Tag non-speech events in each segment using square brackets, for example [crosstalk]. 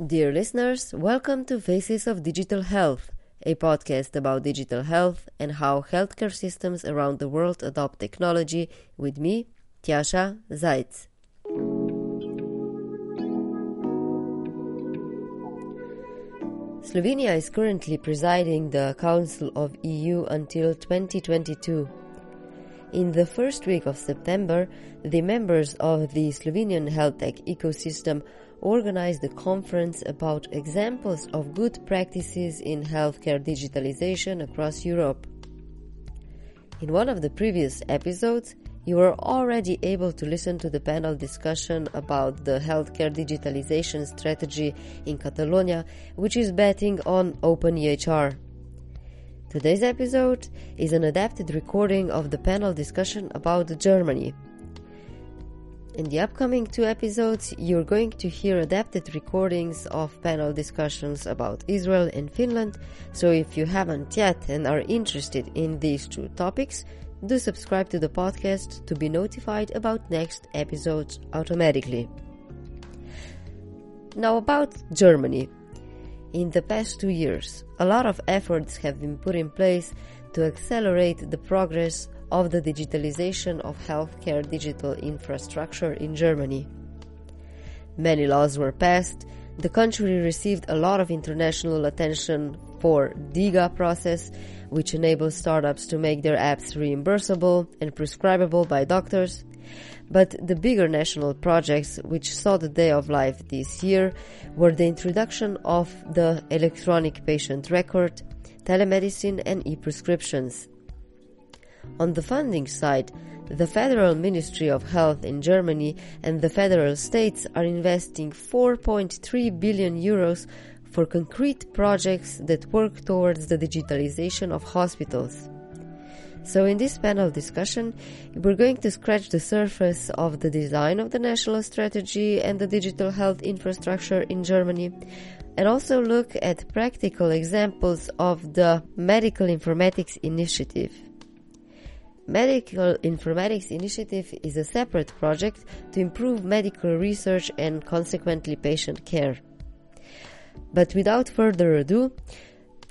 Dear listeners, welcome to Faces of Digital Health, a podcast about digital health and how healthcare systems around the world adopt technology with me, Tjasa Zajc. Slovenia is currently presiding the Council of EU until 2022. In the first week of September, the members of the Slovenian health tech ecosystem organized a conference about examples of good practices in healthcare digitalization across Europe. In one of the previous episodes, you were already able to listen to the panel discussion about the healthcare digitalization strategy in Catalonia, which is betting on open EHR. Today's episode is an adapted recording of the panel discussion about Germany. In the upcoming two episodes, you're going to hear adapted recordings of panel discussions about Israel and Finland, so if you haven't yet and are interested in these two topics, do subscribe to the podcast to be notified about next episodes automatically. Now, about Germany. In the past two years, a lot of efforts have been put in place to accelerate the progress of the digitalization of healthcare digital infrastructure in Germany. Many laws were passed, the country received a lot of international attention for DiGA process, which enables startups to make their apps reimbursable and prescribable by doctors. But the bigger national projects which saw the day of life this year were the introduction of the electronic patient record, telemedicine and e-prescriptions. On the funding side, the Federal Ministry of Health in Germany and the federal states are investing 4.3 billion euros for concrete projects that work towards the digitalization of hospitals. So, in this panel discussion, we're going to scratch the surface of the design of the national strategy and the digital health infrastructure in Germany, and also look at practical examples of the Medical Informatics Initiative. Medical Informatics Initiative is a separate project to improve medical research and consequently patient care. But without further ado,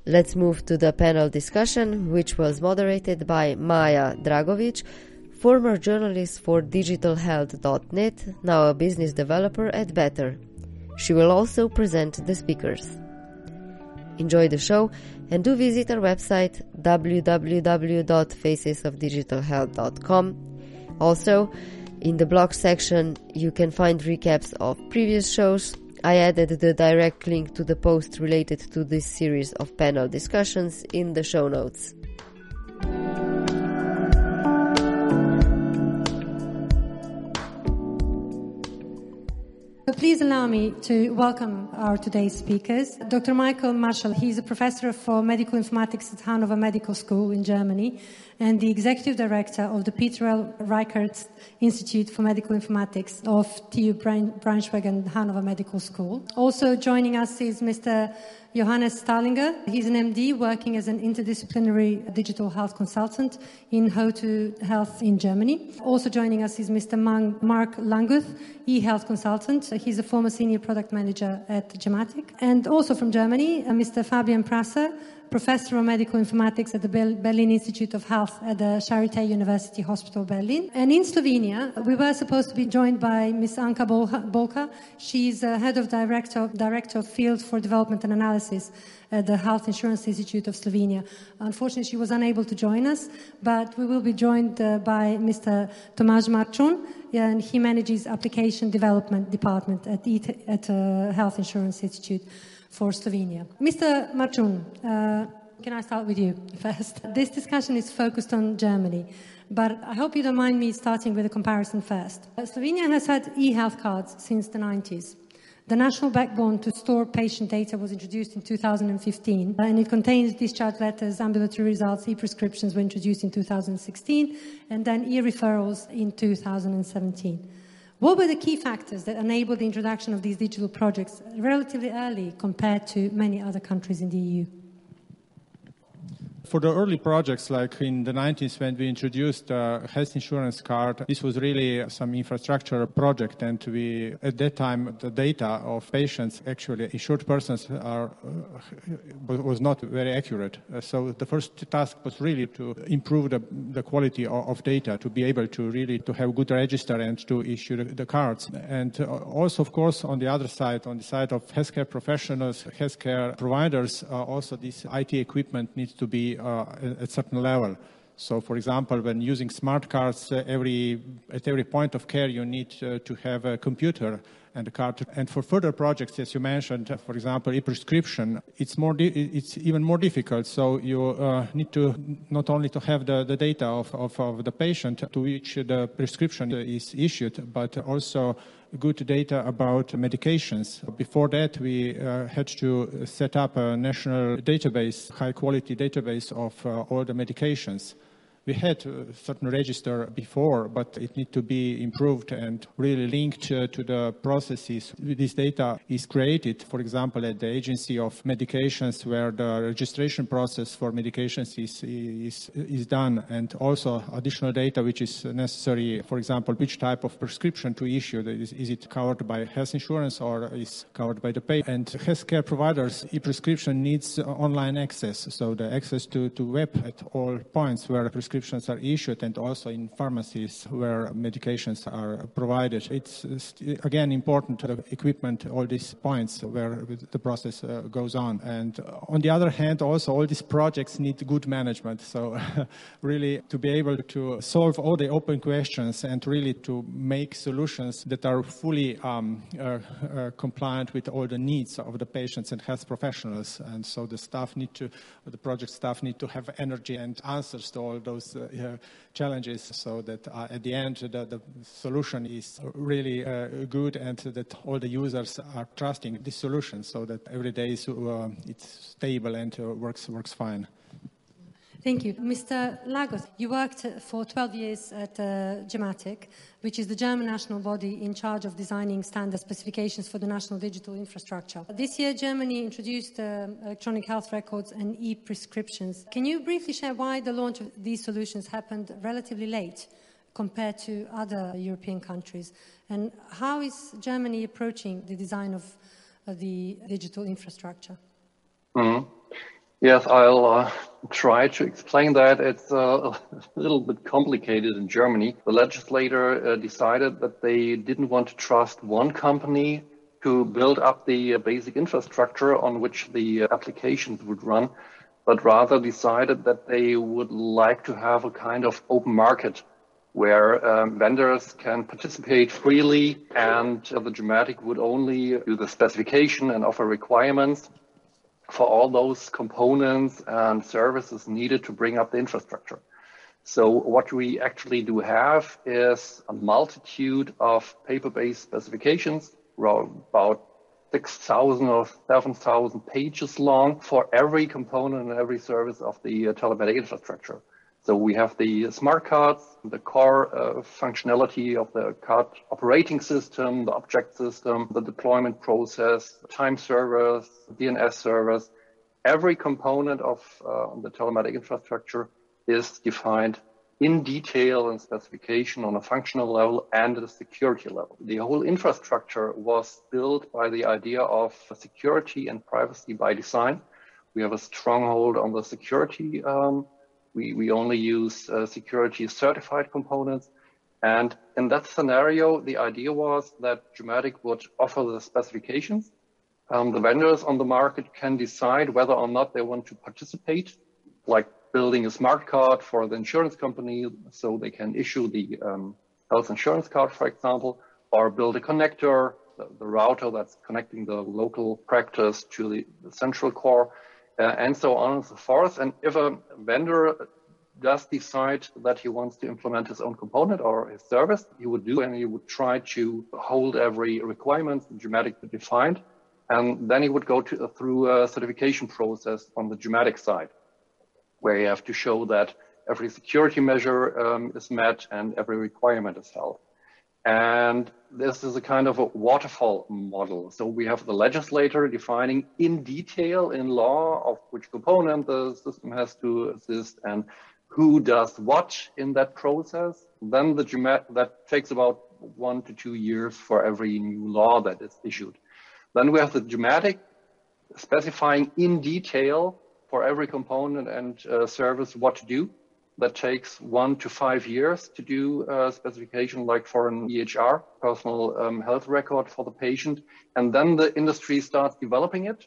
let's move to the panel discussion, which was moderated by Maya Dragovic, former journalist for digitalhealth.net, now a business developer at Better. She will also present the speakers. Enjoy the show and do visit our website www.facesofdigitalhealth.com. Also, in the blog section, you can find recaps of previous shows. I added the direct link to the post related to this series of panel discussions in the show notes. Please allow me to welcome our today's speakers. Dr. Michael Marschollek, he's a professor for medical informatics at Hanover Medical School in Germany and the executive director of the Peter L. Reichertz Institute for Medical Informatics of TU Braunschweig and Hanover Medical School. Also joining us is Mr. Johannes Starlinger. He's an MD working as an interdisciplinary digital health consultant in Hotu Health in Germany. Also joining us is Mr. Mark Langguth, e-health consultant. He's a former senior product manager at Gematik. And also from Germany, uh, Mr. Fabian Prasser, professor of medical informatics at the Berlin Institute of Health at the Charité University Hospital Berlin. And in Slovenia, we were supposed to be joined by Ms. Anka Bolka. She's uh, head of director, director of field for development and analysis at the Health Insurance Institute of Slovenia. Unfortunately, she was unable to join us, but we will be joined uh, by Mr. Tomaž Marčun, and he manages application development department at, at uh, Health Insurance Institute for Slovenia. Mr. Marčun, uh, can I start with you [laughs] first? This discussion is focused on Germany, but I hope you don't mind me starting with a comparison first. Uh, Slovenia has had e-health cards since the 90s. The national backbone to store patient data was introduced in 2015, and it contains discharge letters, ambulatory results, e-prescriptions were introduced in 2016, and then e-referrals in 2017. What were the key factors that enabled the introduction of these digital projects relatively early compared to many other countries in the EU? For the early projects, like in the 90s when we introduced the health insurance card, this was really some infrastructure project, and we at that time the data of patients, actually insured persons, are uh, was not very accurate. Uh, so the first task was really to improve the, the quality of, of, data, to be able to really to have good register and to issue the, the cards. And uh, also, of course, on the other side, on the side of healthcare professionals, healthcare providers, uh, also this IT equipment needs to be uh, at certain level. So, for example, when using smart cards, uh, every, at every point of care, you need uh, to have a computer and a card. And for further projects, as you mentioned, uh, for example, e-prescription, it's more it's even more difficult. So you uh, need to not only to have the, the data of, of, of the patient to which the prescription is issued, but also good data about medications. Before that, we uh, had to set up a national database, high quality database of uh, all the medications we had a certain register before, but it needs to be improved and really linked uh, to the processes. This data is created, for example, at the agency of medications where the registration process for medications is, is, is done and also additional data which is necessary, for example, which type of prescription to issue. Is, is it covered by health insurance or is covered by the pay? And healthcare providers, e-prescription needs online access, so the access to, to web at all points where a prescription prescriptions are issued and also in pharmacies where medications are provided. It's again important to equipment all these points where the process uh, goes on. And on the other hand, also all these projects need good management. So [laughs] really to be able to solve all the open questions and really to make solutions that are fully um, uh, uh, compliant with all the needs of the patients and health professionals. And so the staff need to, the project staff need to have energy and answers to all those uh, challenges so that uh, at the end the, the solution is really uh, good and that all the users are trusting this solution so that every day it's stable and works, works fine. Thank you. Mr. Langguth, you worked for 12 years at uh, which is the German national body in charge of designing standard specifications for the national digital infrastructure. This year, Germany introduced uh, electronic health records and e-prescriptions. Can you briefly share why the launch of these solutions happened relatively late compared to other European countries? And how is Germany approaching the design of uh, the digital infrastructure? Mm -hmm. Yes, I'll uh, try to explain that. It's uh, [laughs] a little bit complicated in Germany. The legislator uh, decided that they didn't want to trust one company to build up the uh, basic infrastructure on which the uh, applications would run, but rather decided that they would like to have a kind of open market where um, vendors can participate freely and the Gematik would only do the specification and offer requirements for all those components and services needed to bring up the infrastructure. So what we actually do have is a multitude of paper-based specifications, about 6,000 or 7,000 pages long for every component and every service of the uh, telematic infrastructure. So we have the smart cards, the core uh, functionality of the card operating system, the object system, the deployment process, time servers, DNS servers. Every component of uh, the telematic infrastructure is defined in detail and specification on a functional level and at a security level. The whole infrastructure was built by the idea of security and privacy by design. We have a stronghold on the security um, we, we only use uh, security certified components. And in that scenario, the idea was that Gematik would offer the specifications. Um, the vendors on the market can decide whether or not they want to participate, like building a smart card for the insurance company so they can issue the um, health insurance card, for example, or build a connector, the, the router that's connecting the local practice to the, the central core uh, and so on and so forth. And if a vendor does decide that he wants to implement his own component or his service, he would do and he would try to hold every requirement Gematik defined. And then he would go to, through a certification process on the Gematik side, where you have to show that every security measure um, is met and every requirement is held. And this is a kind of a waterfall model. So we have the legislator defining in detail in law of which component the system has to assist and who does what in that process. Then the that takes about one to two years for every new law that is issued. Then we have the gematik specifying in detail for every component and uh, service what to do that takes one to five years to do a specification like for an EHR, personal um, health record for the patient. And then the industry starts developing it.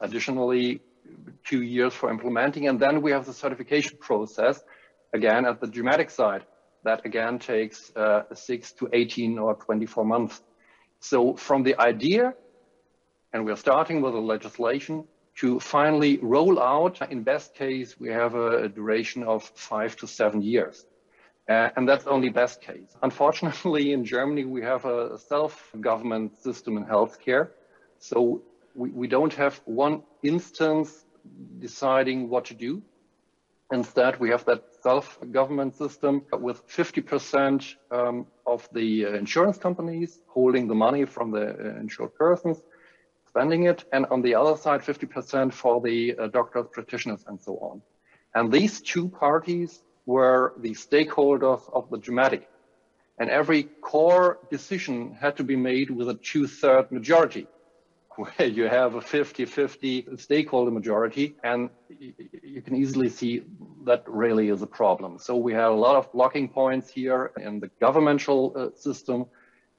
Additionally, two years for implementing. And then we have the certification process, again, at the gematik side. That again takes uh, six to 18 or 24 months. So from the idea, and we're starting with the legislation, to finally roll out. In best case, we have a, duration of five to seven years. Uh, and that's only best case. Unfortunately, in Germany, we have a self-government system in healthcare. So we, we don't have one instance deciding what to do. Instead, we have that self-government system with 50% um, of the uh, insurance companies holding the money from the uh, insured persons spending it, and on the other side, 50% for the uh, doctors, practitioners, and so on. And these two parties were the stakeholders of the gematik. And every core decision had to be made with a two-third majority, where you have a 50-50 stakeholder majority, and you can easily see that really is a problem. So we had a lot of blocking points here in the governmental uh, system,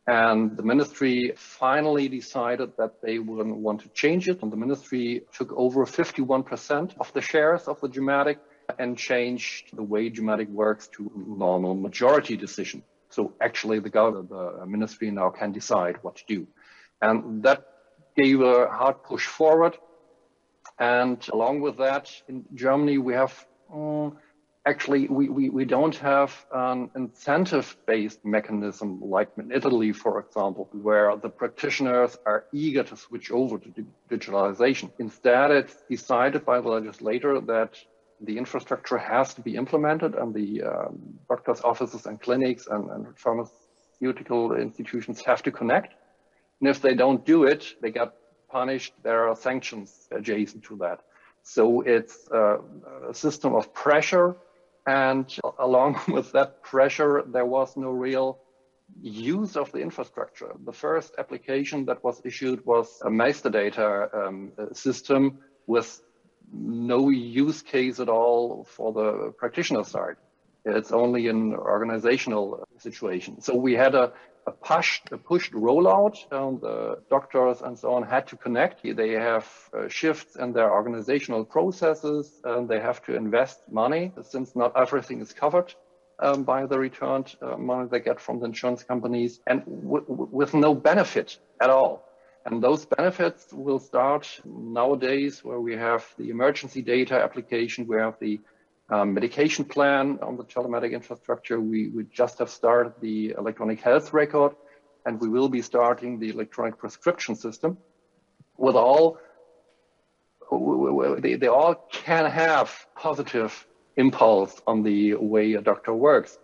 and the ministry finally decided that they wouldn't want to change it. And the ministry took over 51% of the shares of the gematik and changed the way gematik works to normal majority decision. So actually the, government, the ministry now can decide what to do. And that gave a hard push forward. And along with that, in Germany, we have um, actually we, we, we don't have an incentive-based mechanism like in Italy, for example, where the practitioners are eager to switch over to digitalization. Instead, it's decided by the legislator that the infrastructure has to be implemented and the um, doctors' offices and clinics and, and pharmaceutical institutions have to connect. And if they don't do it, they get punished. There are sanctions adjacent to that. So it's a system of pressure and along [laughs] with that pressure, there was no real use of the infrastructure. The first application that was issued was a master data um, system with no use case at all for the practitioner side. It's only an organizational situation. So we had a, a pushed, a pushed rollout. Um, the doctors and so on had to connect. They have uh, shifts in their organizational processes. And they have to invest money since not everything is covered. Um, by the returned uh, money they get from the insurance companies and with no benefit at all. And those benefits will start nowadays where we have the emergency data application, we have the um, medication plan on the telematic infrastructure. We, we just have started the electronic health record, and we will be starting the electronic prescription system with all, they, they all can have positive impulse on the way a doctor works.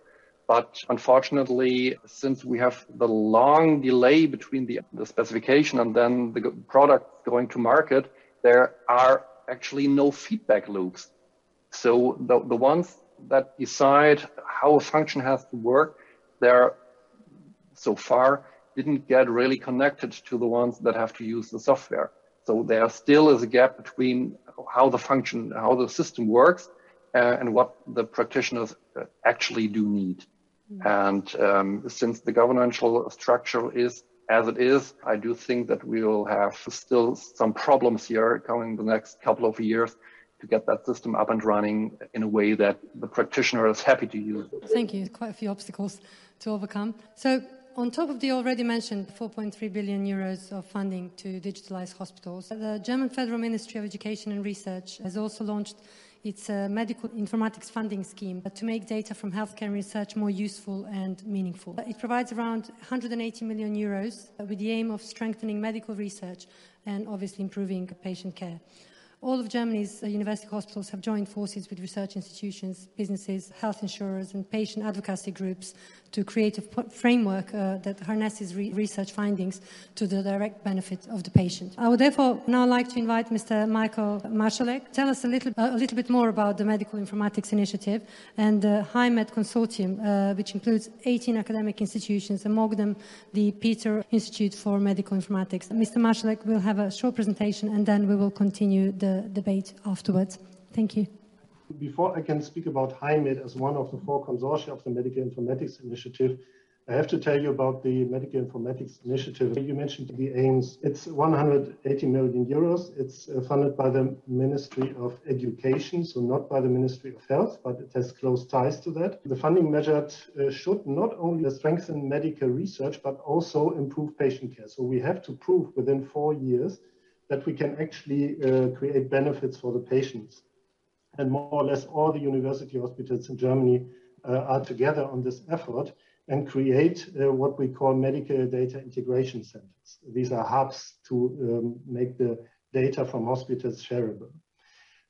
But unfortunately, since we have the long delay between the, the specification and then the product going to market, there are actually no feedback loops. So the, the ones that decide how a function has to work, they're so far didn't get really connected to the ones that have to use the software. So there still is a gap between how the function, how the system works, uh, and what the practitioners uh, actually do need. Mm-hmm. And um, since the governmental structure is as it is, I do think that we will have still some problems here coming the next couple of years to get that system up and running in a way that the practitioner is happy to use. Thank you. Quite a few obstacles to overcome. So, on top of the already mentioned 4.3 billion euros of funding to digitalize hospitals, the German Federal Ministry of Education and Research has also launched its uh, medical informatics funding scheme to make data from healthcare research more useful and meaningful. It provides around 180 million euros with the aim of strengthening medical research and obviously improving patient care. All of Germany's uh, university hospitals have joined forces with research institutions, businesses, health insurers, and patient advocacy groups to create a framework uh, that harnesses re research findings to the direct benefit of the patient. I would therefore now like to invite Mr. Michael Marschollek. Tell us a little, uh, a little bit more about the Medical Informatics Initiative and the HiGHmed Consortium, uh, which includes 18 academic institutions, among them the Peter Institute for Medical Informatics. Mr. Marschollek will have a short presentation and then we will continue the debate afterwards. Thank you. Before I can speak about HiGHmed as one of the four consortia of the Medical Informatics Initiative, I have to tell you about the Medical Informatics Initiative. You mentioned the aims. It's 180 million euros. It's uh, funded by the Ministry of Education, so not by the Ministry of Health, but it has close ties to that. The funding measured uh, should not only strengthen medical research, but also improve patient care. So we have to prove within four years that we can actually uh, create benefits for the patients. And more or less all the university hospitals in Germany uh, are together on this effort and create uh, what we call medical data integration centers. These are hubs to um, make the data from hospitals shareable.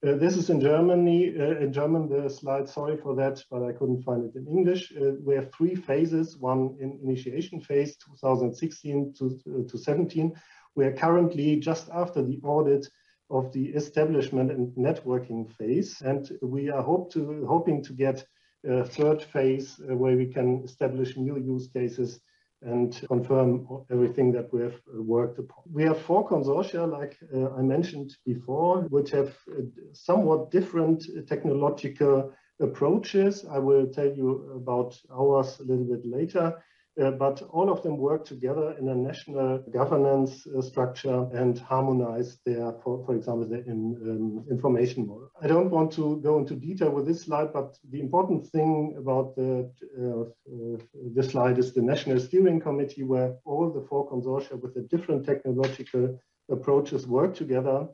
Uh, this is in Germany, uh, in German, the slide, sorry for that, but I couldn't find it in English. Uh, we have three phases, one in initiation phase, 2016 to, uh, to 17. We are currently just after the audit of the establishment and networking phase, and we are hope to, hoping to get a third phase uh, where we can establish new use cases and confirm everything that we have worked upon. We have four consortia, like uh, I mentioned before, which have uh, somewhat different technological approaches. I will tell you about ours a little bit later. Uh, but all of them work together in a national governance uh, structure and harmonize their, for, for example, their in, um, information model. I don't want to go into detail with this slide, but the important thing about the, uh this slide is the National Steering Committee, where all the four consortia with the different technological approaches work together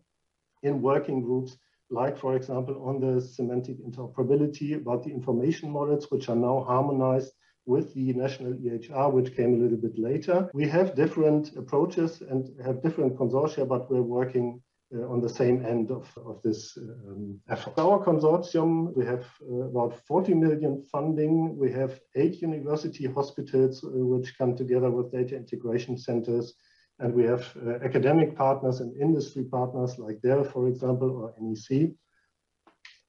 in working groups like, for example, on the semantic interoperability about the information models, which are now harmonized with the national EHR, which came a little bit later. We have different approaches and have different consortia, but we're working uh, on the same end of, of this um, effort. Our consortium, we have uh, about 40 million funding. We have eight university hospitals uh, which come together with data integration centers. And we have uh, academic partners and industry partners like Dell, for example, or NEC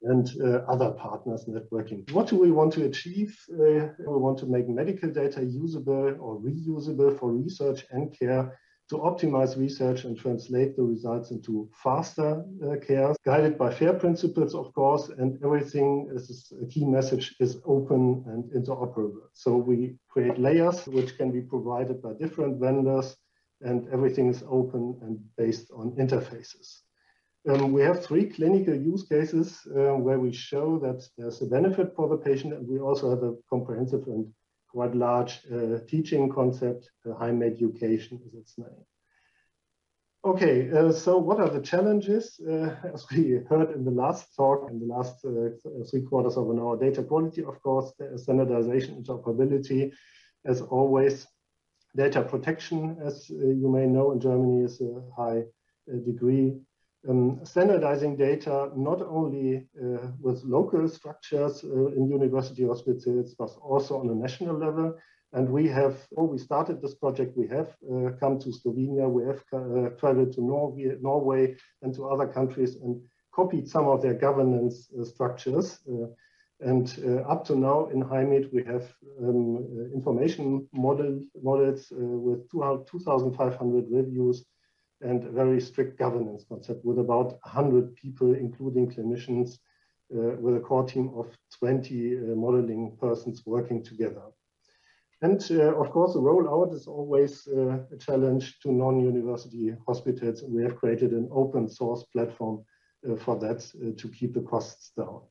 and uh, other partners networking. What do we want to achieve? Uh, we want to make medical data usable or reusable for research and care to optimize research and translate the results into faster uh, care, guided by FAIR principles, of course, and everything is a key message is open and interoperable. So we create layers which can be provided by different vendors and everything is open and based on interfaces. Um, we have three clinical use cases uh, where we show that there's a benefit for the patient, and we also have a comprehensive and quite large uh, teaching concept. Uh, HiGHmed education is its name. Okay, uh, so what are the challenges? Uh, [laughs] as we heard in the last talk, in the last uh, three quarters of an hour, data quality, of course, standardization, interoperability, as always, data protection, as you may know, in Germany is a high degree um, standardizing data not only uh, with local structures uh, in university hospitals, but also on a national level. And we have, before we started this project, we have uh, come to Slovenia, we have uh, traveled to Norway, Norway and to other countries and copied some of their governance uh, structures. Uh, and up to now in HiGHmed, we have um, information model, models with 2,500 reviews and very strict governance concept with about 100 people, including clinicians, uh, with a core team of 20 uh, modeling persons working together. And uh, of course, the rollout is always uh, a challenge to non-university hospitals. We have created an open source platform uh, for that uh, to keep the costs down.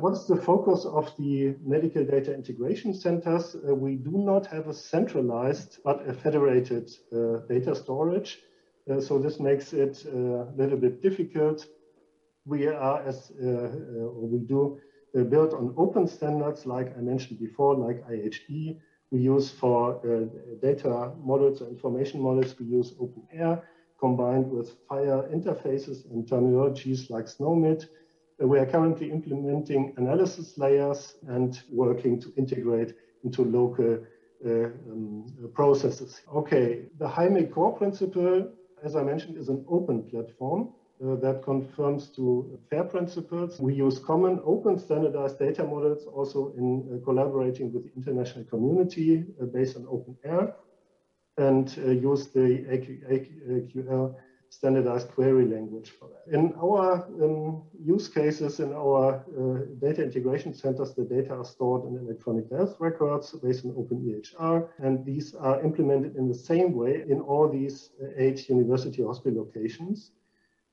what's the focus of the medical data integration centers? we do not have a centralized but a federated data storage. Uh, so this makes it uh, a little bit difficult. We are, as uh, we do, built on open standards, like I mentioned before, like IHE. We use for data models or information models, we use OpenEHR combined with FHIR interfaces and terminologies like SNOMED. Uh, we are currently implementing analysis layers and working to integrate into local uh, um, processes. Okay, the HiGHmed core principle, as I mentioned, is an open platform. Uh, that confirms to FAIR principles. We use common open standardized data models also in uh, collaborating with the international community uh, based on OpenEHR and uh, use the AQL standardized query language for that. In our um, use cases, in our uh, data integration centers, the data are stored in electronic health records based on OpenEHR, and these are implemented in the same way in all these uh, eight university hospital locations.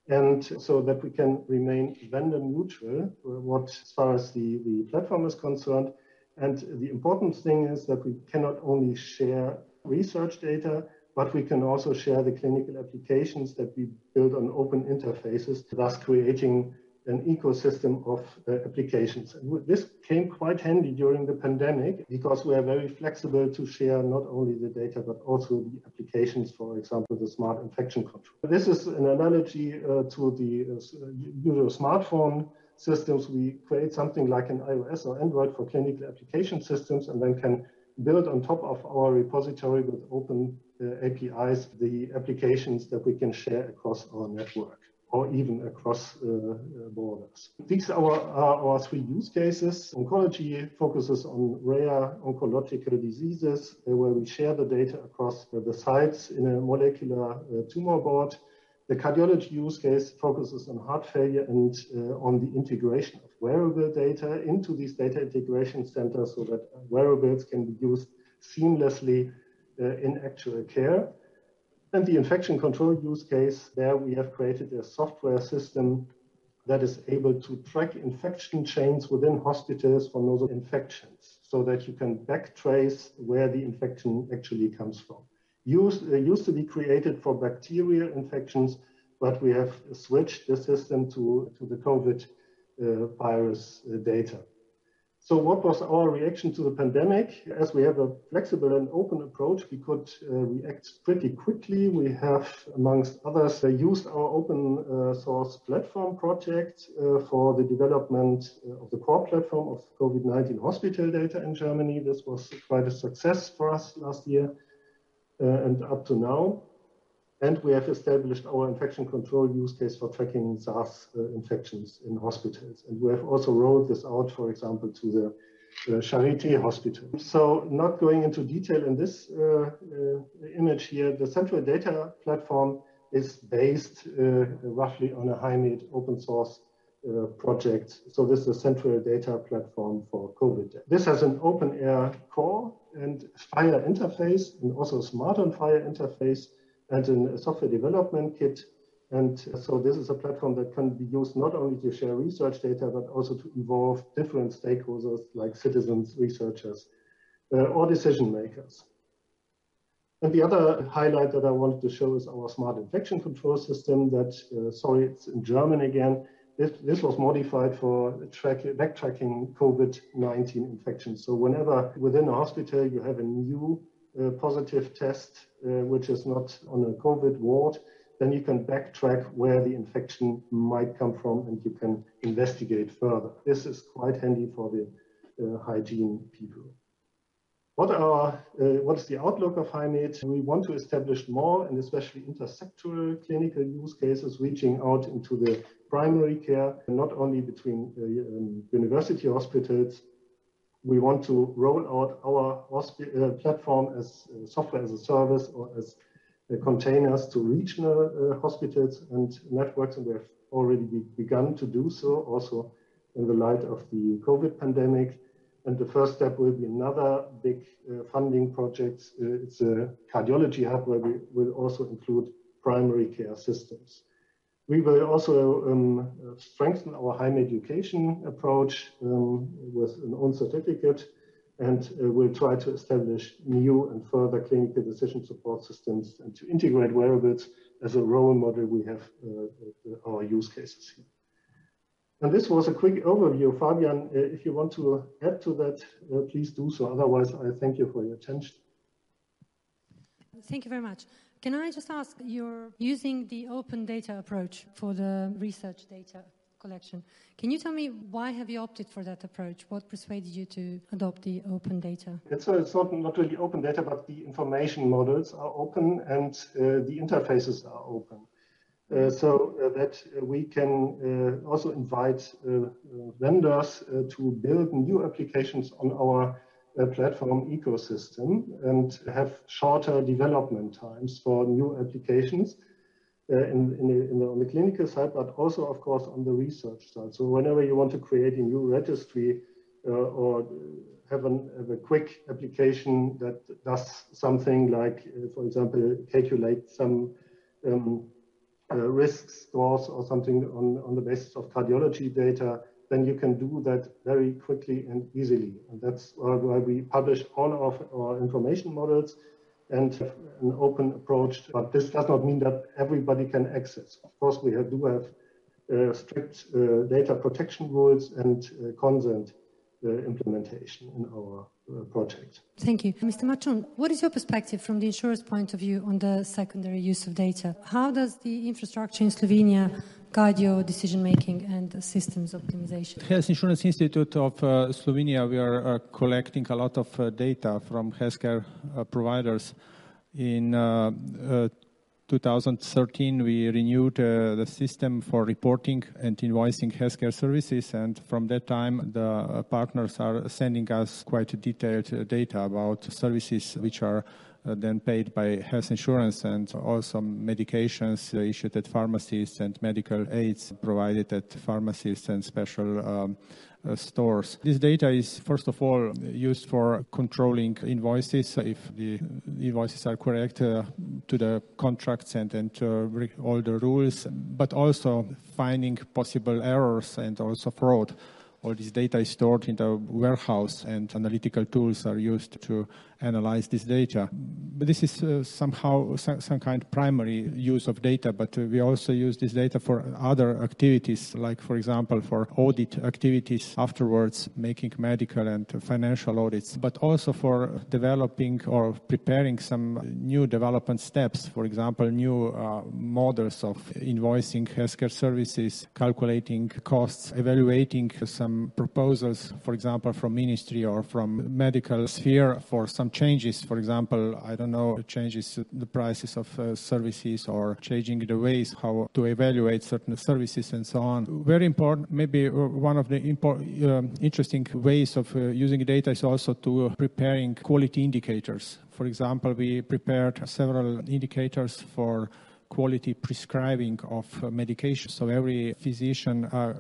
And so that we can remain vendor neutral, uh, what as far as the, the platform is concerned. And the important thing is that we cannot only share research data, but we can also share the clinical applications that we build on open interfaces, thus creating an ecosystem of uh, applications. And this came quite handy during the pandemic because we are very flexible to share not only the data, but also the applications, for example, the smart infection control. This is an analogy uh, to the uh, usual smartphone systems. We create something like an iOS or Android for clinical application systems and then can build on top of our repository with open APIs the applications that we can share across our network or even across uh, uh, borders. These are our, are our, three use cases. Oncology focuses on rare oncological diseases uh, where we share the data across the sites in a molecular uh, tumor board. The cardiology use case focuses on heart failure and uh, on the integration of wearable data into these data integration centers so that wearables can be used seamlessly uh, in actual care. And the infection control use case, there we have created a software system that is able to track infection chains within hospitals for nasal infections so that you can backtrace where the infection actually comes from. Used, uh, used to be created for bacterial infections, but we have switched the system to, to the COVID uh, virus uh, data. So what was our reaction to the pandemic? As we have a flexible and open approach, we could uh, react pretty quickly. We have, amongst others, uh, used our open uh, source platform project uh, for the development uh, of the core platform of COVID-19 hospital data in Germany. This was quite a success for us last year uh, and up to now. And we have established our infection control use case for tracking SARS uh, infections in hospitals. And we have also rolled this out, for example, to the uh, Charité hospital. So not going into detail in this uh, uh image here, the central data platform is based uh, roughly on a HiGHmed open source uh, project. So this is a central data platform for COVID. This has an openEHR core and FHIR interface and also smart on FHIR interface and a software development kit. And so this is a platform that can be used not only to share research data, but also to involve different stakeholders like citizens, researchers, uh, or decision makers. And the other highlight that I wanted to show is our smart infection control system that, uh, sorry, it's in German again. This, this was modified for track, backtracking COVID-19 infections. So whenever within a hospital you have a new positive test, uh, which is not on a COVID ward, then you can backtrack where the infection might come from and you can investigate further. This is quite handy for the uh, hygiene people. What, are, uh, what is the outlook of HiGHmed? We want to establish more and especially intersectoral clinical use cases reaching out into the primary care, not only between uh, um, university hospitals, we want to roll out our uh, platform as uh, software as a service or as uh, containers to regional uh, hospitals and networks, and we have already be begun to do so, also in the light of the COVID pandemic. And the first step will be another big uh, funding project. Uh, it's a cardiology hub where we will also include primary care systems. We will also um, strengthen our higher education approach um, with an own certificate and uh, we'll try to establish new and further clinical decision support systems and to integrate wearables as a role model we have uh, uh our use cases here. And this was a quick overview. Fabian, uh, if you want to add to that, uh, please do so. Otherwise, I thank you for your attention. Thank you very much. Can I just ask, you're using the open data approach for the research data collection. Can you tell me why have you opted for that approach? What persuaded you to adopt the open data? It's, uh, it's not, not really open data, but the information models are open and uh, the interfaces are open. Uh, so uh, that we can uh, also invite uh, vendors to build new applications on our platform ecosystem and have shorter development times for new applications uh, in, in, the, in the, on the clinical side, but also, of course, on the research side. So whenever you want to create a new registry uh, or have, an, have, a quick application that does something like, uh, for example, calculate some um, uh, risk scores or something on, on the basis of cardiology data, then you can do that very quickly and easily. And that's why we publish all of our information models and an open approach. But this does not mean that everybody can access. Of course, we have, do have uh, strict uh, data protection rules and uh, consent uh, implementation in our uh, project. Thank you. Mr. Marčun, what is your perspective from the insurer's point of view on the secondary use of data? How does the infrastructure in Slovenia guide your decision making and systems optimization? Health Insurance Institute of uh, Slovenia, we are uh, collecting a lot of uh, data from healthcare uh, providers. In uh, uh, 2013, we renewed the system for reporting and invoicing healthcare services, and from that time, the partners are sending us quite detailed data about services which are then paid by health insurance and also medications issued at pharmacies and medical aids provided at pharmacies and special um, uh, stores. This data is first of all used for controlling invoices if the invoices are correct uh, to the contracts and, and uh, all the rules, but also finding possible errors and also fraud all this data is stored in the warehouse and analytical tools are used to analyze this data. But this is uh, somehow some, some, kind of primary use of data, but uh, we also use this data for other activities, like, for example, for audit activities afterwards, making medical and financial audits, but also for developing or preparing some new development steps, for example, new uh, models of invoicing healthcare services, calculating costs, evaluating some proposals, for example, from ministry or from medical sphere for some some changes. For example, I don't know, changes the prices of uh, services or changing the ways how to evaluate certain services and so on. Very important, maybe uh, one of the import, uh, interesting ways of uh, using data is also to preparing quality indicators. For example, we prepared several indicators for quality prescribing of uh, medication. So every physician uh,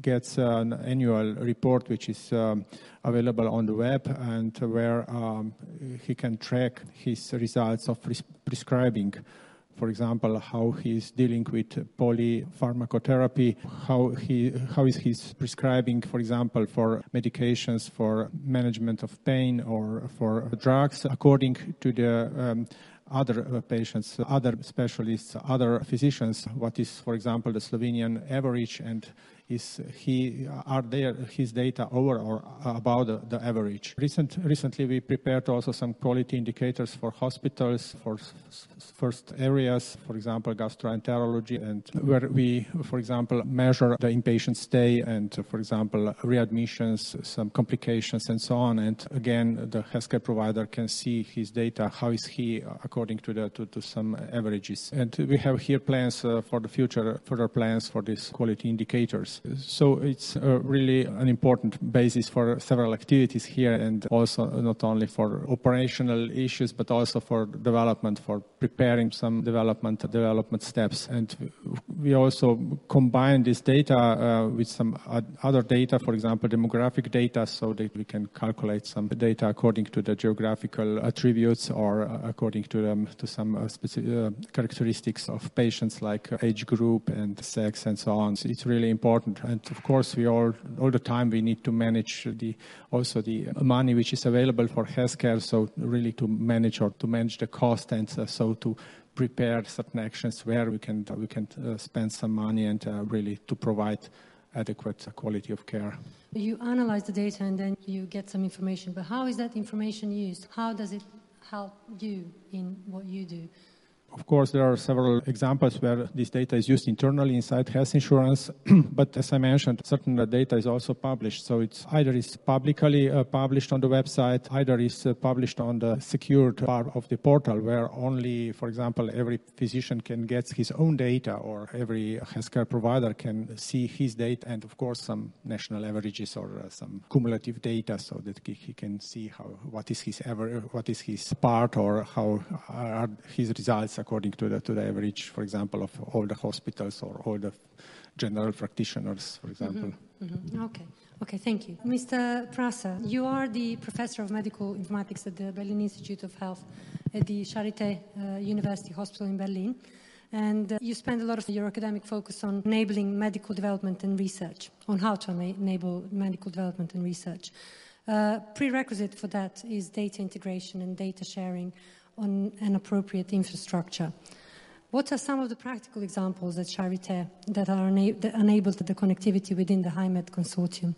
gets an annual report which is um, available on the web and where um, he can track his results of pres- prescribing. For example, how he's dealing with polypharmacotherapy, how he how is he prescribing, for example, for medications for management of pain or for drugs according to the um, other uh, patients, other specialists, other physicians, what is, for example, the Slovenian average and is he are there his data over or about the, the average. Recent, recently, we prepared also some quality indicators for hospitals for first areas, for example, gastroenterology, and where we, for example, measure the inpatient stay and, for example, readmissions, some complications, and so on. And again, the healthcare provider can see his data. How is he according to the to, to some averages? And we have here plans uh, for the future, further plans for these quality indicators. So it's uh, really an important basis for several activities here and also not only for operational issues, but also for development, for preparing some development, development steps. And we also combine this data uh, with some other data, for example, demographic data, so that we can calculate some data according to the geographical attributes or according to, them, to some uh, specific uh, characteristics of patients like age group and sex and so on. So it's really important important. And of course, we all all the time we need to manage the also the money which is available for healthcare. So really to manage or to manage the cost and uh, so to prepare certain actions where we can we can uh, spend some money and uh, really to provide adequate quality of care. You analyze the data and then you get some information, but how is that information used? How does it help you in what you do? Of course, there are several examples where this data is used internally inside health insurance, [clears throat] but as I mentioned, certain data is also published. So it's either is publicly uh, published on the website, either is uh, published on the secured part of the portal where only, for example, every physician can get his own data or every healthcare provider can see his data and of course some national averages or uh, some cumulative data so that he can see how what is his ever what is his part or how are his results according to the, to the average, for example, of all the hospitals or all the general practitioners, for example. Mm-hmm. Mm-hmm. Okay. Okay, thank you. Mr. Prasser, you are the professor of medical informatics at the Berlin Institute of Health at the Charité uh, University Hospital in Berlin. And uh, you spend a lot of your academic focus on enabling medical development and research, on how to enable medical development and research. Uh, prerequisite for that is data integration and data sharing on an appropriate infrastructure. What are some of the practical examples at Charité that are ena- that enable the connectivity within the HiGHmed consortium?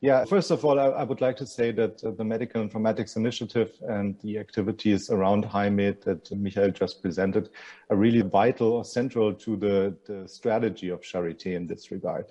Yeah, first of all, I, I would like to say that uh, the Medical Informatics Initiative and the activities around HiGHmed that Michael just presented are really vital or central to the, the strategy of Charité in this regard.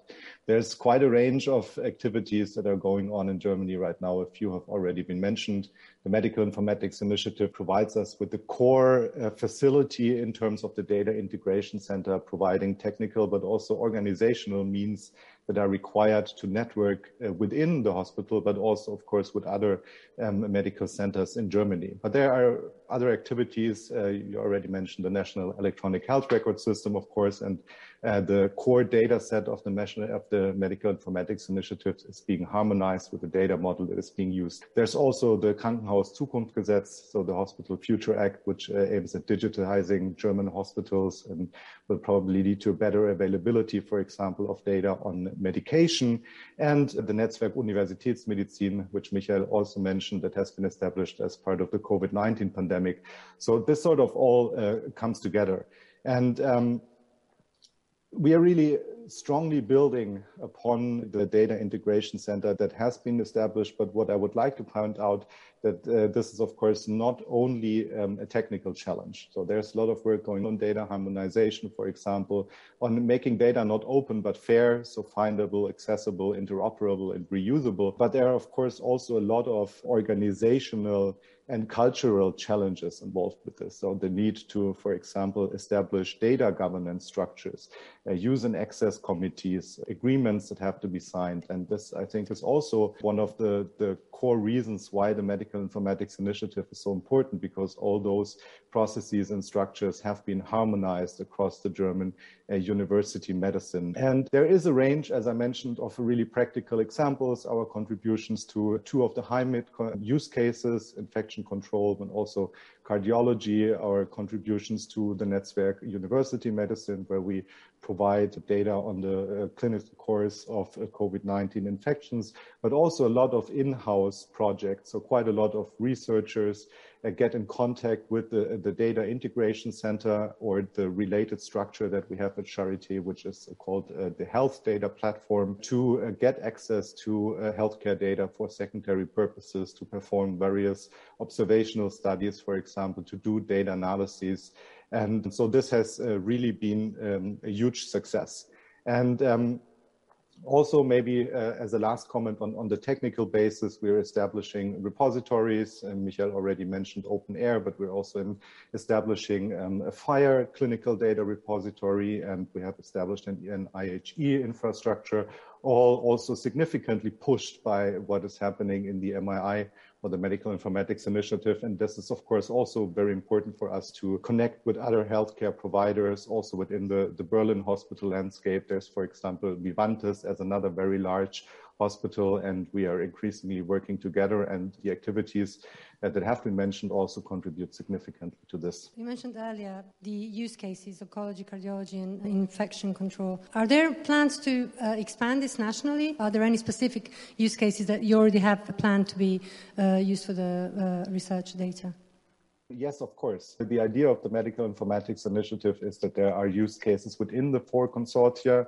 There's quite a range of activities that are going on in Germany right now. A few have already been mentioned. The Medical Informatics Initiative provides us with the core uh, facility in terms of the data integration center, providing technical but also organizational means that are required to network uh, within the hospital, but also, of course, with other um, medical centers in Germany. But there are other activities. Uh, you already mentioned the National Electronic Health Record System, of course, and uh, the core data set of the, national, of the Medical Informatics Initiative is being harmonized with the data model that is being used. There's also the Krankenhaus Zukunftsgesetz, so the Hospital Future Act, which uh, aims at digitizing German hospitals and will probably lead to a better availability, for example, of data on medication. And the Netzwerk Universitätsmedizin, which Michael also mentioned, that has been established as part of the COVID-19 pandemic. So this sort of all uh, comes together. And um, we are really strongly building upon the data integration center that has been established. But what I would like to point out that uh, this is, of course, not only um, a technical challenge. So there's a lot of work going on data harmonization, for example, on making data not open but fair, so findable, accessible, interoperable, and reusable. But there are, of course, also a lot of organizational and cultural challenges involved with this. So the need to, for example, establish data governance structures, uh, use and access committees, agreements that have to be signed. And this, I think, is also one of the, the core reasons why the Medical Informatics Initiative is so important, because all those processes and structures have been harmonized across the German uh, university medicine. And there is a range, as I mentioned, of really practical examples, our contributions to two of the HiGHmed use cases, infection control, but also cardiology, our contributions to the Netzwerk University Medicine, where we provide data on the uh, clinical course of uh, COVID-19 infections, but also a lot of in-house projects. So quite a lot of researchers uh, get in contact with the, the data integration center or the related structure that we have at Charité, which is called uh, the health data platform to uh, get access to uh, healthcare data for secondary purposes, to perform various observational studies, for example, to do data analyses. And so this has uh, really been um, a huge success. And um, also, maybe uh, as a last comment on, on the technical basis, we're establishing repositories. And Michael already mentioned openEHR, but we're also establishing um, a FHIR clinical data repository, and we have established an, an IHE infrastructure, all also significantly pushed by what is happening in the MII or the Medical Informatics Initiative. And this is, of course, also very important for us to connect with other healthcare providers, also within the, the Berlin hospital landscape. There's, for example, Vivantes as another very large hospital, and we are increasingly working together. And the activities that have been mentioned also contribute significantly to this. You mentioned earlier the use cases, oncology, cardiology, and infection control. Are there plans to uh, expand this nationally? Are there any specific use cases that you already have planned to be uh, used for the uh, research data? Yes, of course. The idea of the Medical Informatics Initiative is that there are use cases within the four consortia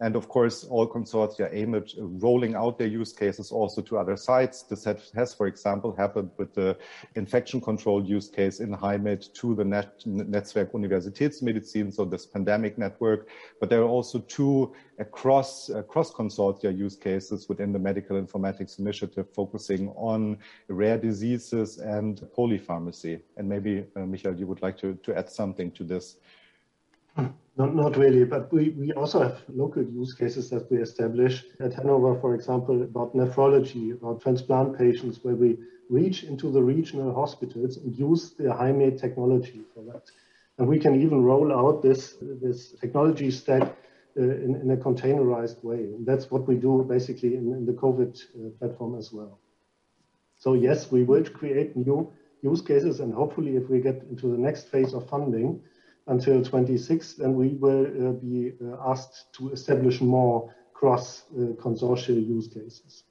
And of course, all consortia aim at rolling out their use cases also to other sites. This has, for example, happened with the infection control use case in HiGHmed to the Net Netzwerk Universitätsmedizin, so this pandemic network. But there are also two across, across consortia use cases within the Medical Informatics Initiative focusing on rare diseases and polypharmacy. And maybe, uh, Michael, you would like to, to add something to this. Not, not really, but we, we also have local use cases that we establish at Hanover, for example, about nephrology, about transplant patients, where we reach into the regional hospitals and use the HiGHmed technology for that. And we can even roll out this, this technology stack uh, in, in, a containerized way. And that's what we do basically in, in the COVID uh, platform as well. So yes, we will create new use cases and hopefully if we get into the next phase of funding, until 26, then we will uh, be uh, asked to establish more cross uh, use cases.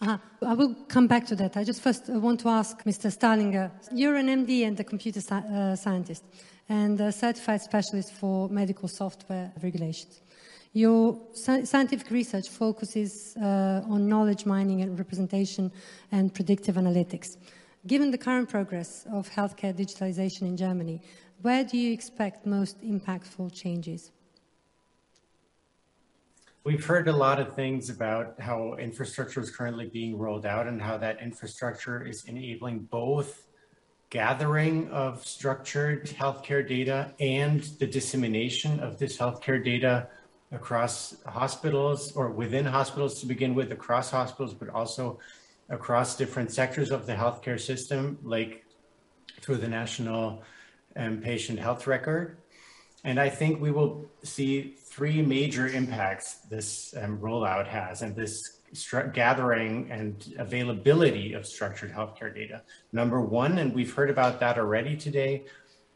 Uh, I will come back to that. I just first want to ask Mr. Starlinger. You're an MD and a computer sci- uh, scientist and a certified specialist for medical software regulations. Your sci- scientific research focuses uh, on knowledge mining and representation and predictive analytics. Given the current progress of healthcare digitalization in Germany, where do you expect most impactful changes? We've heard a lot of things about how infrastructure is currently being rolled out and how that infrastructure is enabling both gathering of structured healthcare data and the dissemination of this healthcare data across hospitals or within hospitals to begin with, across hospitals, but also across different sectors of the healthcare system, like through the National um, patient health record. And I think we will see three major impacts this um, rollout has and this gathering and availability of structured healthcare data. Number one, and we've heard about that already today,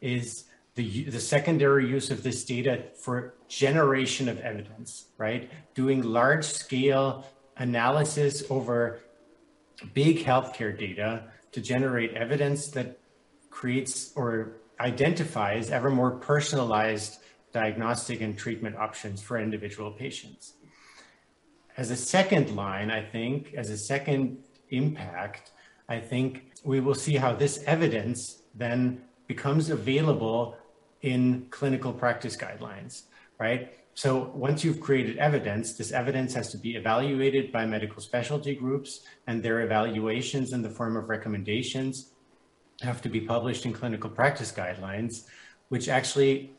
is the, the secondary use of this data for generation of evidence, right? Doing large scale analysis over big healthcare data to generate evidence that creates or identifies ever more personalized diagnostic and treatment options for individual patients. As a second line, I think, as a second impact, I think we will see how this evidence then becomes available in clinical practice guidelines, right? So once you've created evidence, this evidence has to be evaluated by medical specialty groups and their evaluations in the form of recommendations have to be published in clinical practice guidelines, which actually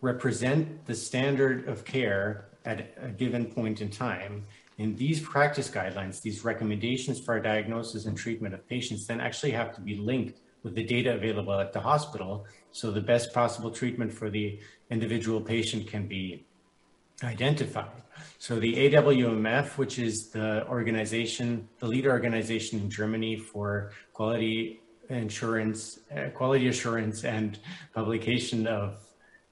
represent the standard of care at a given point in time. In these practice guidelines, these recommendations for our diagnosis and treatment of patients then actually have to be linked with the data available at the hospital so the best possible treatment for the individual patient can be identified. So the AWMF, which is the organization, the leader organization in Germany for quality insurance, uh, quality assurance and publication of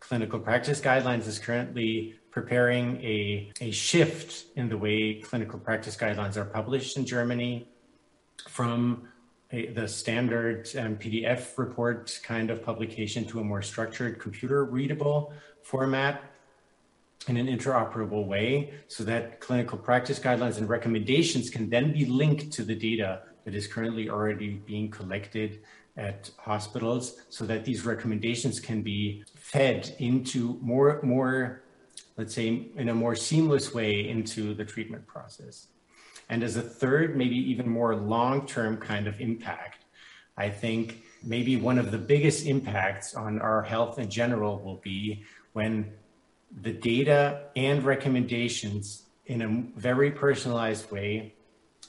clinical practice guidelines is currently preparing a, a shift in the way clinical practice guidelines are published in Germany from a, the standard um, PDF report kind of publication to a more structured computer readable format in an interoperable way so that clinical practice guidelines and recommendations can then be linked to the data that is currently already being collected at hospitals so that these recommendations can be fed into more, more, let's say, in a more seamless way into the treatment process. And as a third, maybe even more long term kind of impact, I think maybe one of the biggest impacts on our health in general will be when the data and recommendations in a very personalized way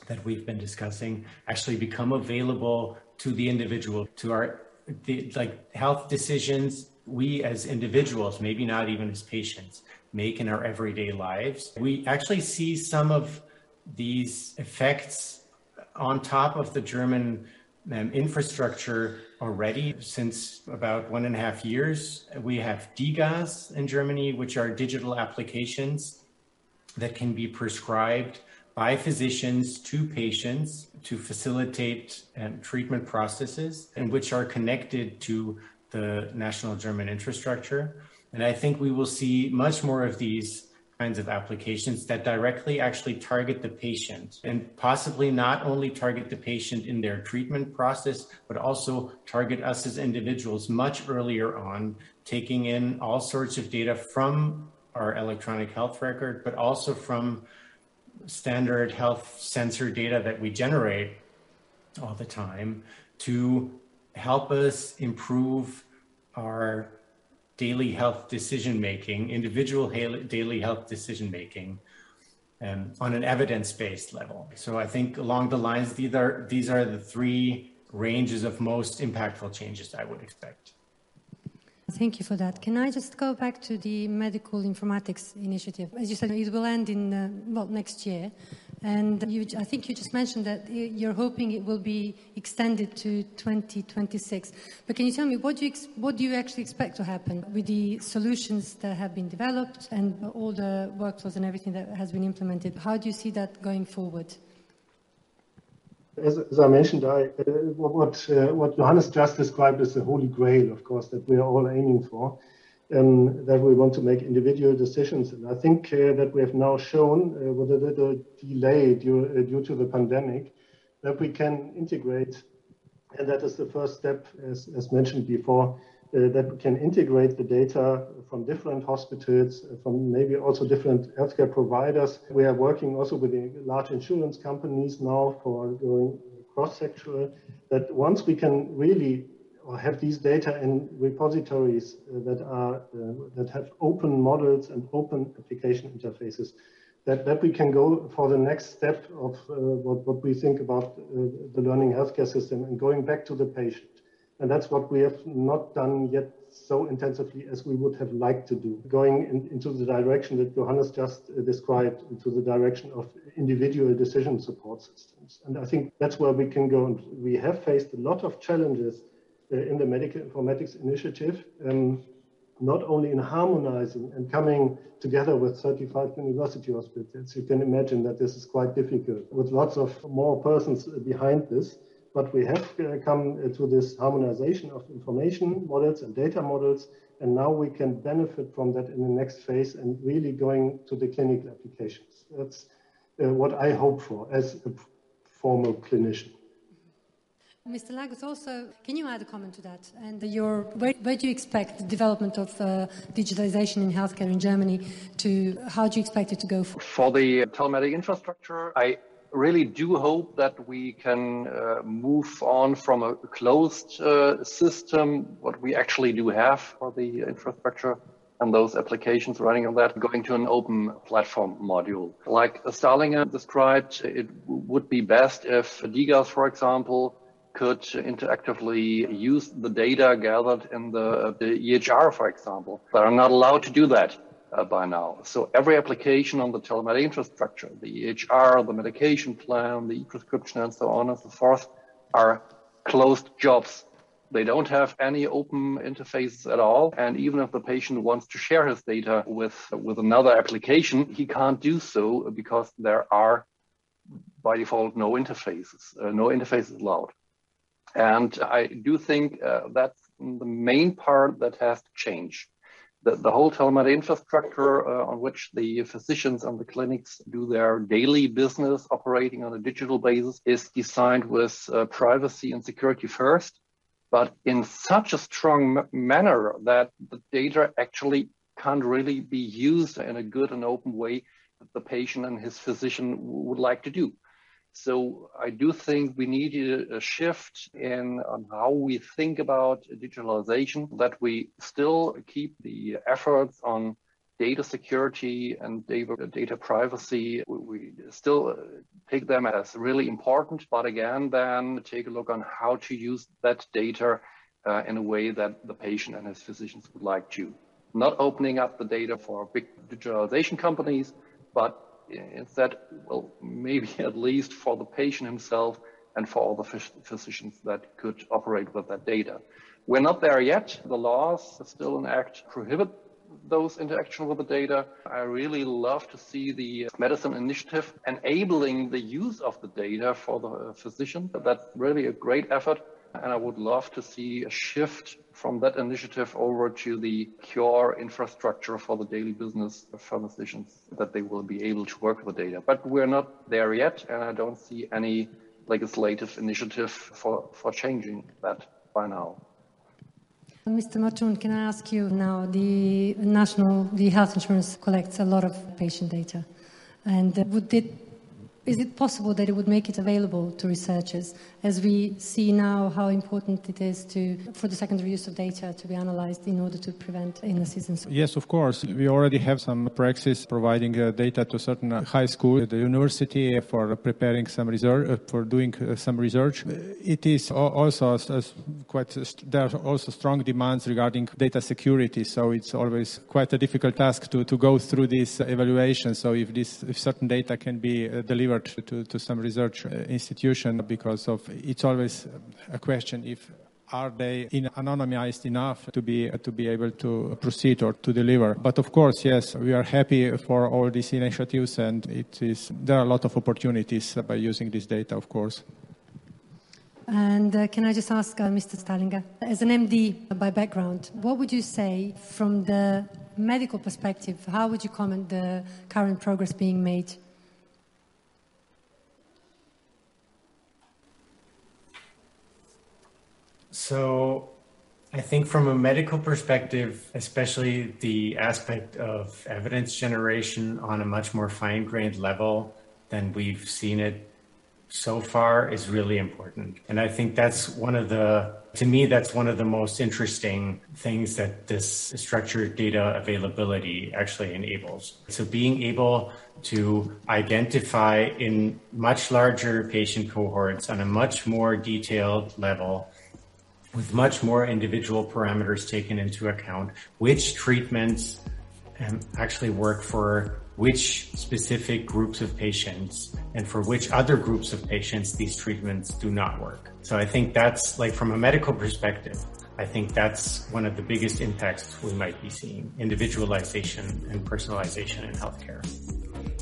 that we've been discussing actually become available to the individual, to our the, like health decisions we as individuals, maybe not even as patients, make in our everyday lives. We actually see some of these effects on top of the German um, infrastructure already since about one and a half years. We have DiGAs in Germany, which are digital applications that can be prescribed by physicians to patients to facilitate um, treatment processes and which are connected to the national German infrastructure. And I think we will see much more of these kinds of applications that directly actually target the patient and possibly not only target the patient in their treatment process, but also target us as individuals much earlier on, taking in all sorts of data from our electronic health record, but also from standard health sensor data that we generate all the time to help us improve our daily health decision making, individual daily health decision making, um, on an evidence-based level. So I think along the lines, these are these are the three ranges of most impactful changes I would expect. Thank you for that. Can I just go back to the medical informatics initiative? As you said, it will end in uh, well next year, and you, I think you just mentioned that you're hoping it will be extended to 2026. But can you tell me what do you what do you actually expect to happen with the solutions that have been developed and all the workflows and everything that has been implemented? How do you see that going forward? As, as I mentioned, I, uh, what, uh, what Johannes just described is the holy grail, of course, that we are all aiming for, um, that we want to make individual decisions. And I think uh, that we have now shown, uh, with a little delay due, uh, due to the pandemic, that we can integrate, and that is the first step, as, as mentioned before, that can integrate the data from different hospitals, uh, from maybe also different healthcare providers. We are working also with the large insurance companies now for going cross-sectoral, that once we can really have these data in repositories uh, that are uh, that have open models and open application interfaces, that, that we can go for the next step of uh, what, what we think about uh, the learning healthcare system and going back to the patient. And that's what we have not done yet so intensively as we would have liked to do, going in, into the direction that Johannes just uh, described, into the direction of individual decision support systems. And I think that's where we can go. And we have faced a lot of challenges uh, in the medical informatics initiative, um, not only in harmonizing and coming together with 35 university hospitals. You can imagine that this is quite difficult with lots of more persons behind this. But we have uh, come uh, to this harmonization of information models and data models, and now we can benefit from that in the next phase and really going to the clinical applications. That's uh, what I hope for as a former clinician. Mr. Langguth, also, can you add a comment to that? And your, where, where do you expect the development of uh, digitalization in healthcare in Germany to, how do you expect it to go? For, for the telematic infrastructure, I really do hope that we can uh, move on from a closed uh, system, what we actually do have for the infrastructure and those applications running on that, going to an open platform module. Like Starlinger described, it would be best if DiGAs, for example, could interactively use the data gathered in the, the EHR, for example, but are not allowed to do that uh, by now. So every application on the telematic infrastructure, the EHR, the medication plan, the e-prescription, and so on and so forth, are closed jobs. They don't have any open interfaces at all. And even if the patient wants to share his data with, with another application, he can't do so because there are by default no interfaces, uh, no interfaces allowed. And I do think uh, that's the main part that has to change the, the whole telematic infrastructure uh, on which the physicians and the clinics do their daily business operating on a digital basis is designed with uh, privacy and security first, but in such a strong manner that the data actually can't really be used in a good and open way that the patient and his physician would like to do. So I do think we need a, shift in how we think about digitalization, that we still keep the efforts on data security and data, data privacy. We still take them as really important, but again, then take a look on how to use that data uh, in a way that the patient and his physicians would like to. Not opening up the data for big digitalization companies, but instead, well, maybe [laughs] at least for the patient himself and for all the physicians that could operate with that data. We're not there yet. The laws still in act prohibit those interaction with the data. I really love to see the medicine initiative enabling the use of the data for the physician. That's really a great effort. And I would love to see a shift from that initiative over to the pure infrastructure for the daily business of physicians that they will be able to work with the data. But we're not there yet, and I don't see any legislative initiative for, for changing that by now. Mr. Marčun, can I ask you now? The national, the health insurance collects a lot of patient data, and would it is it possible that it would make it available to researchers as we see now how important it is to for the secondary use of data to be analyzed in order to prevent illnesses Yes, of course. We already have some praxis providing uh, data to certain uh, high school, the university for preparing some research, uh, for doing uh, some research. It is also quite, there are also strong demands regarding data security. So it's always quite a difficult task to, to go through this evaluation. So if this, if certain data can be uh, delivered to, to some research uh, institution because of it's always a question if are they in anonymized enough to be to be able to proceed or to deliver but of course yes we are happy for all these initiatives and it is there are a lot of opportunities by using this data of course and uh, can I just ask uh, Mr. Starlinger, as an MD by background, what would you say from the medical perspective? How would you comment the current progress being made So I think from a medical perspective, especially the aspect of evidence generation on a much more fine grained level than we've seen it so far is really important. And I think that's one of the, to me, that's one of the most interesting things that this structured data availability actually enables. So being able to identify in much larger patient cohorts on a much more detailed level with much more individual parameters taken into account, which treatments um, actually work for which specific groups of patients and for which other groups of patients these treatments do not work. So I think that's like from a medical perspective, I think that's one of the biggest impacts we might be seeing, individualization and personalization in healthcare.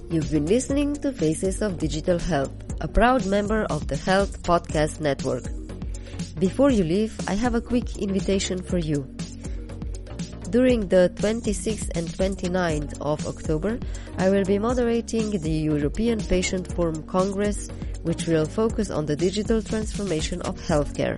You've been listening to Faces of Digital Health, a proud member of the Health Podcast Network. Before you leave, I have a quick invitation for you. During the 26th and 29th of October, I will be moderating the European Patient Forum Congress, which will focus on the digital transformation of healthcare.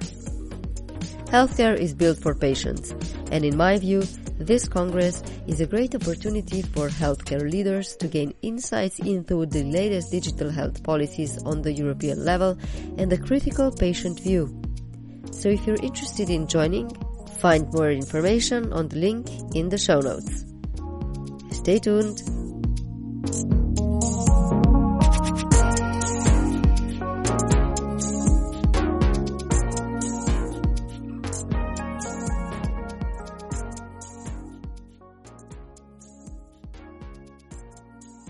Healthcare is built for patients, and in my view, this Congress is a great opportunity for healthcare leaders to gain insights into the latest digital health policies on the European level and the critical patient view so if you're interested in joining, find more information on the link in the show notes. Stay tuned!